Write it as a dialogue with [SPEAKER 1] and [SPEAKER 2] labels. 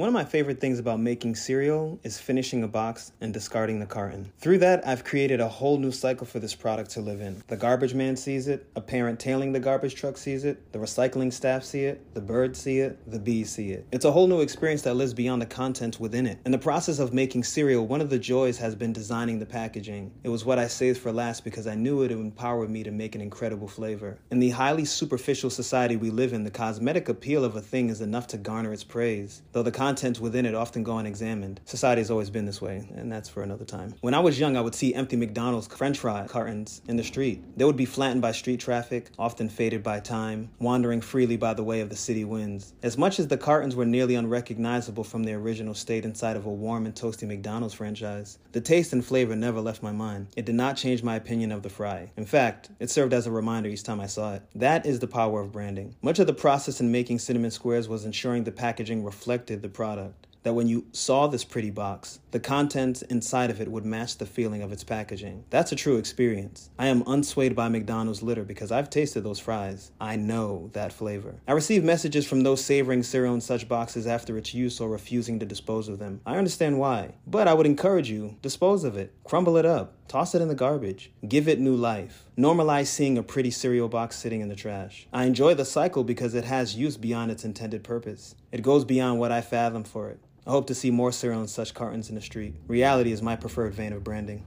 [SPEAKER 1] One of my favorite things about making cereal is finishing a box and discarding the carton. Through that, I've created a whole new cycle for this product to live in. The garbage man sees it, a parent tailing the garbage truck sees it, the recycling staff see it, the birds see it, the bees see it. It's a whole new experience that lives beyond the content within it. In the process of making cereal, one of the joys has been designing the packaging. It was what I saved for last because I knew it would empower me to make an incredible flavor. In the highly superficial society we live in, the cosmetic appeal of a thing is enough to garner its praise, though the contents within it often go unexamined. Society has always been this way, and that's for another time. When I was young, I would see empty McDonald's french fry cartons in the street. They would be flattened by street traffic, often faded by time, wandering freely by the way of the city winds. As much as the cartons were nearly unrecognizable from their original state inside of a warm and toasty McDonald's franchise, the taste and flavor never left my mind. It did not change my opinion of the fry. In fact, it served as a reminder each time I saw it. That is the power of branding. Much of the process in making cinnamon squares was ensuring the packaging reflected the product that when you saw this pretty box, the contents inside of it would match the feeling of its packaging. That's a true experience. I am unswayed by McDonald's litter because I've tasted those fries. I know that flavor. I receive messages from those savoring cereal in such boxes after its use or refusing to dispose of them. I understand why, but I would encourage you, dispose of it. Crumble it up. Toss it in the garbage. Give it new life. Normalize seeing a pretty cereal box sitting in the trash. I enjoy the cycle because it has use beyond its intended purpose. It goes beyond what I fathom for it. I hope to see more cereal in such cartons in the street. Reality is my preferred vein of branding.